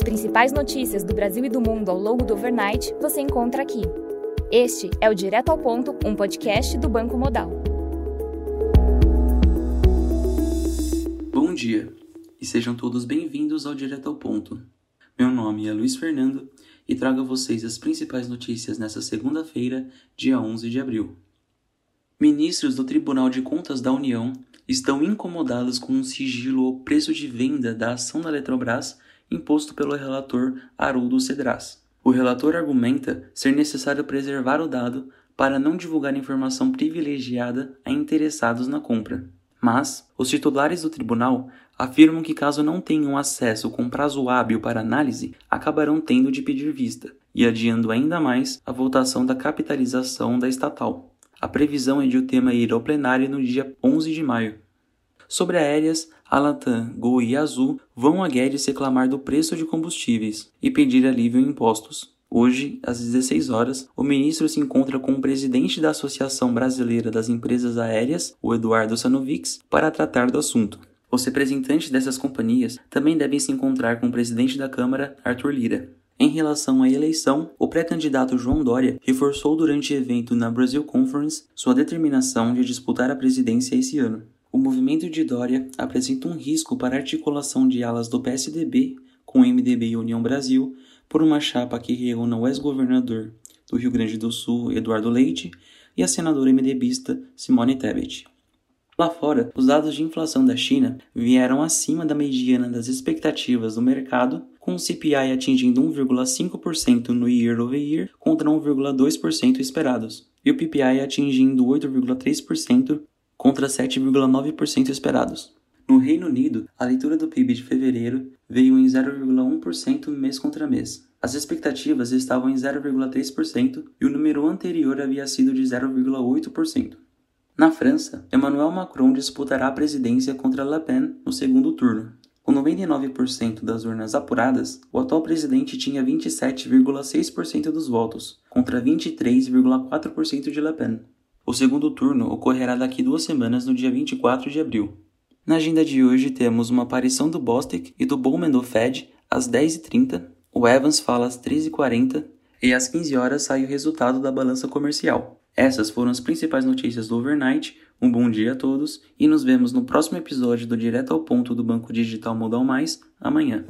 As principais notícias do Brasil e do mundo ao longo do overnight você encontra aqui. Este é o Direto ao Ponto, um podcast do Banco Modal. Bom dia e sejam todos bem-vindos ao Direto ao Ponto. Meu nome é Luiz Fernando e trago a vocês as principais notícias nesta segunda-feira, dia 11 de abril. Ministros do Tribunal de Contas da União estão incomodados com um sigilo ao preço de venda da ação da Eletrobras imposto pelo relator Haroldo Cedras. O relator argumenta ser necessário preservar o dado para não divulgar informação privilegiada a interessados na compra. Mas os titulares do tribunal afirmam que, caso não tenham acesso com prazo hábil para análise, acabarão tendo de pedir vista, e adiando ainda mais a votação da capitalização da estatal. A previsão é de o tema ir ao plenário no dia 11 de maio. Sobre aéreas, a Latam, Gol e Azul vão a Guedes reclamar do preço de combustíveis e pedir alívio em impostos. Hoje, às 16 horas, o ministro se encontra com o presidente da Associação Brasileira das Empresas Aéreas, o Eduardo Sanovics, para tratar do assunto. Os representantes dessas companhias também devem se encontrar com o presidente da Câmara, Arthur Lira. Em relação à eleição, o pré-candidato João Dória reforçou durante evento na Brazil Conference sua determinação de disputar a presidência esse ano. O movimento de Dória apresenta um risco para a articulação de alas do PSDB com o MDB e União Brasil por uma chapa que reúna o ex-governador do Rio Grande do Sul, Eduardo Leite, e a senadora MDBista Simone Tebet. Lá fora, os dados de inflação da China vieram acima da mediana das expectativas do mercado, com o CPI atingindo 1,5% no year over year contra 1,2% esperados, e o PPI atingindo 8,3% contra 7,9% esperados. No Reino Unido, a leitura do PIB de fevereiro veio em 0,1% mês contra mês. As expectativas estavam em 0,3% e o número anterior havia sido de 0,8%. Na França, Emmanuel Macron disputará a presidência contra Le Pen no segundo turno. Com 99% das urnas apuradas, o atual presidente tinha 27,6% dos votos, contra 23,4% de Le Pen. O segundo turno ocorrerá daqui duas semanas, no dia 24 de abril. Na agenda de hoje temos uma aparição do Bostic e do Bowman do Fed às 10h30, o Evans fala às 13h40 e às 15 horas sai o resultado da balança comercial. Essas foram as principais notícias do overnight. Um bom dia a todos e nos vemos no próximo episódio do Direto ao Ponto do Banco Digital Modal Mais amanhã.